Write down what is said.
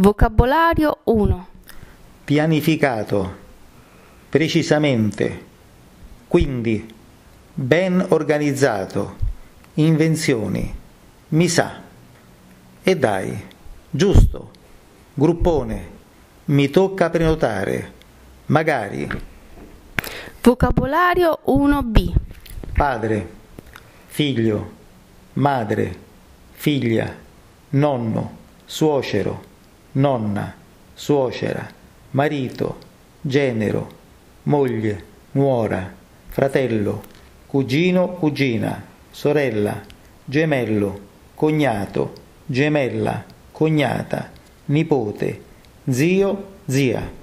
Vocabolario 1. pianificato, precisamente, quindi, ben organizzato, invenzioni, mi sa, e dai, giusto, gruppone, mi tocca prenotare, magari, Vocabolario 1B. padre, figlio, madre, figlia, nonno, suocero, nonna, suocera, marito, genero, moglie, nuora, fratello, cugino, cugina, sorella, gemello, cognato, gemella, cognata, nipote, zio, zia.